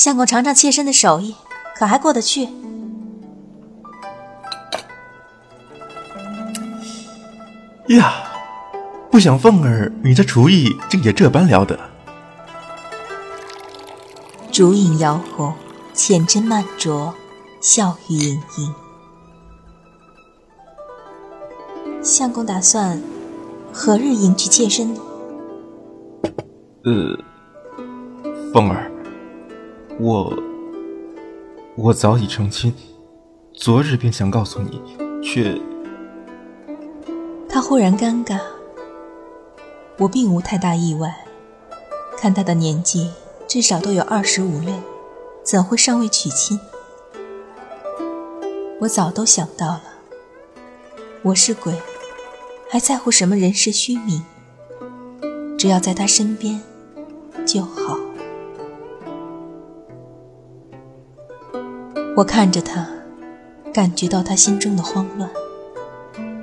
相公尝尝妾身的手艺，可还过得去？呀，不想凤儿，你的厨艺竟也这般了得。烛影摇红，浅斟慢酌，笑语盈盈。相公打算何日迎娶妾身呢？呃，凤儿，我我早已成亲，昨日便想告诉你，却……他忽然尴尬。我并无太大意外，看他的年纪，至少都有二十五六，怎会尚未娶亲？我早都想到了。我是鬼，还在乎什么人世虚名？只要在他身边。就好。我看着他，感觉到他心中的慌乱。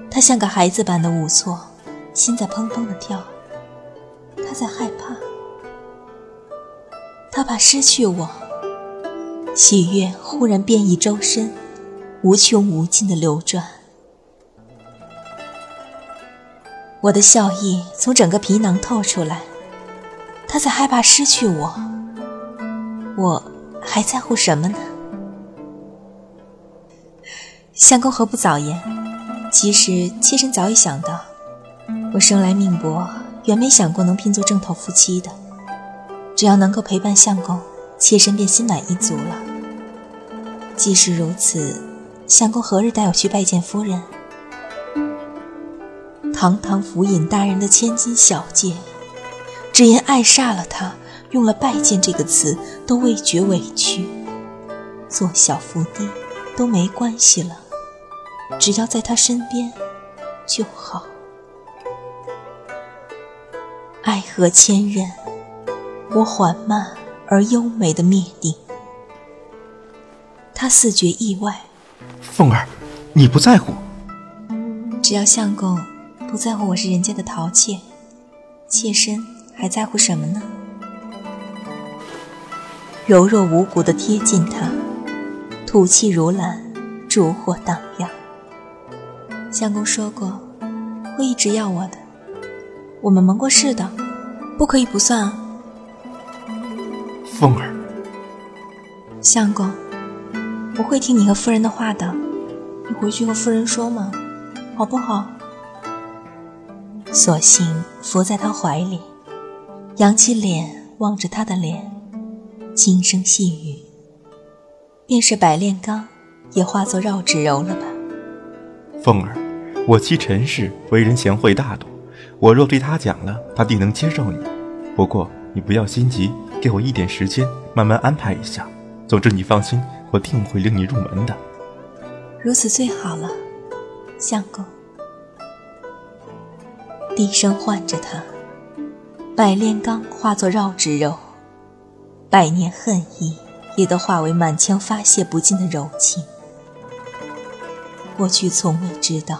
他像个孩子般的无措，心在砰砰的跳。他在害怕，他怕失去我。喜悦忽然遍溢周身，无穷无尽的流转。我的笑意从整个皮囊透出来。他在害怕失去我，我还在乎什么呢？相公何不早言？其实妾身早已想到，我生来命薄，原没想过能拼做正头夫妻的。只要能够陪伴相公，妾身便心满意足了。既是如此，相公何日带我去拜见夫人？堂堂府尹大人的千金小姐。只因爱煞了他，用了“拜见”这个词，都未觉委屈。做小伏低都没关系了，只要在他身边就好。爱河千仞，我缓慢而优美的灭顶。他似觉意外，凤儿，你不在乎？只要相公不在乎我是人家的陶妾，妾身。还在乎什么呢？柔弱无骨的贴近他，吐气如兰，烛火荡漾。相公说过，会一直要我的。我们盟过誓的，不可以不算啊。凤儿，相公，我会听你和夫人的话的。你回去和夫人说嘛，好不好？索性伏在他怀里。扬起脸望着他的脸，轻声细语。便是百炼钢，也化作绕指柔了吧？凤儿，我妻陈氏为人贤惠大度，我若对她讲了，她定能接受你。不过你不要心急，给我一点时间，慢慢安排一下。总之你放心，我定会领你入门的。如此最好了，相公。低声唤着他。百炼钢化作绕指柔，百年恨意也都化为满腔发泄不尽的柔情。过去从未知道，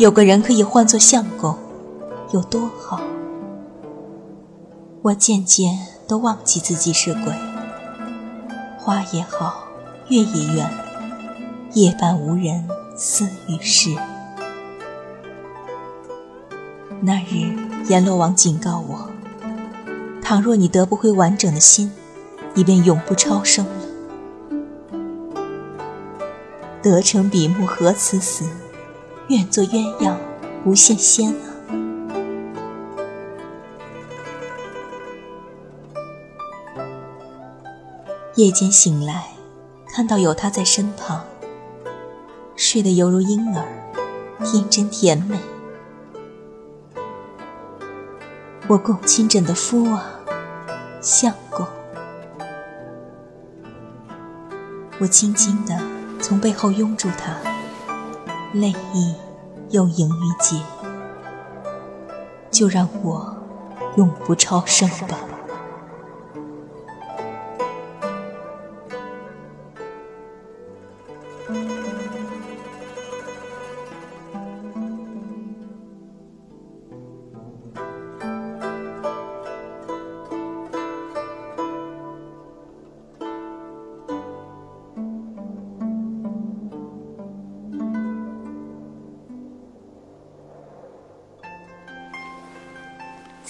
有个人可以唤作相公，有多好。我渐渐都忘记自己是鬼。花也好，月也圆，夜半无人私语时。那日，阎罗王警告我。倘若你得不回完整的心，你便永不超生了。得成比目何辞死，愿做鸳鸯不羡仙啊！夜间醒来，看到有他在身旁，睡得犹如婴儿，天真甜美。我共亲枕的夫啊！相公，我轻轻地从背后拥住他，泪意又盈于睫，就让我永不超生吧。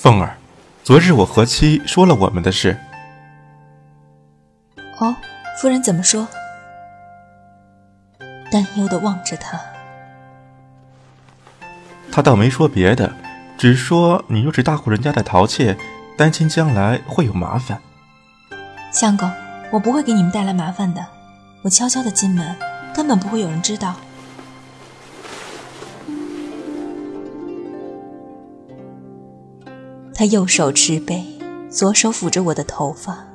凤儿，昨日我和妻说了我们的事。哦，夫人怎么说？担忧的望着他。他倒没说别的，只说你又是大户人家的陶妾，担心将来会有麻烦。相公，我不会给你们带来麻烦的。我悄悄的进门，根本不会有人知道。他右手持杯，左手抚着我的头发，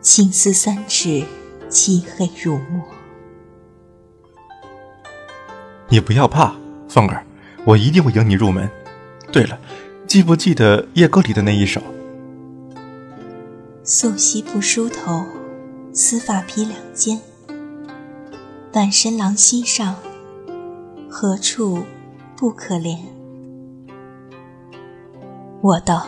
青丝三尺，漆黑如墨。你不要怕，凤儿。我一定会迎你入门。对了，记不记得夜歌里的那一首？素膝不梳头，丝发披两肩。半身狼膝上，何处不可怜？我道：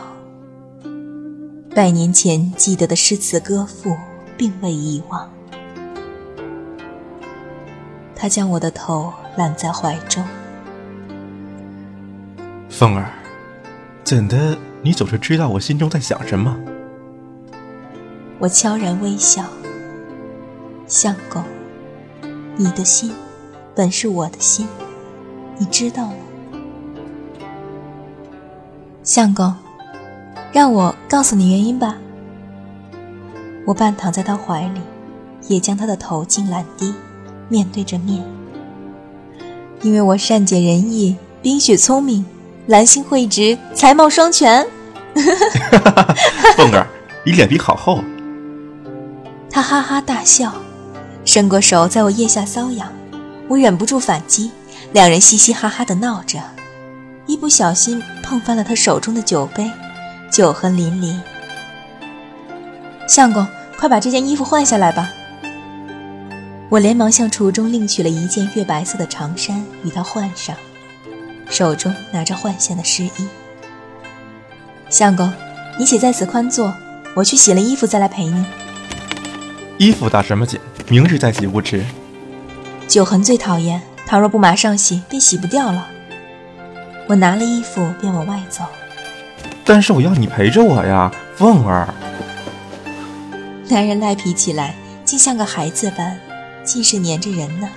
百年前记得的诗词歌赋，并未遗忘。他将我的头揽在怀中。凤儿，怎的？你总是知道我心中在想什么？我悄然微笑。相公，你的心本是我的心，你知道吗？相公，让我告诉你原因吧。我半躺在他怀里，也将他的头颈揽低，面对着面。因为我善解人意，冰雪聪明。兰心蕙质，才貌双全。凤儿，你脸皮好厚。他哈哈大笑，伸过手在我腋下搔痒，我忍不住反击，两人嘻嘻哈哈的闹着，一不小心碰翻了他手中的酒杯，酒痕淋漓。相公，快把这件衣服换下来吧。我连忙向橱中另取了一件月白色的长衫与他换上。手中拿着换下的湿衣，相公，你且在此宽坐，我去洗了衣服再来陪你。衣服打什么紧？明日再洗不迟。酒痕最讨厌，倘若不马上洗，便洗不掉了。我拿了衣服便往外走。但是我要你陪着我呀，凤儿。男人赖皮起来，竟像个孩子般，尽是粘着人呢。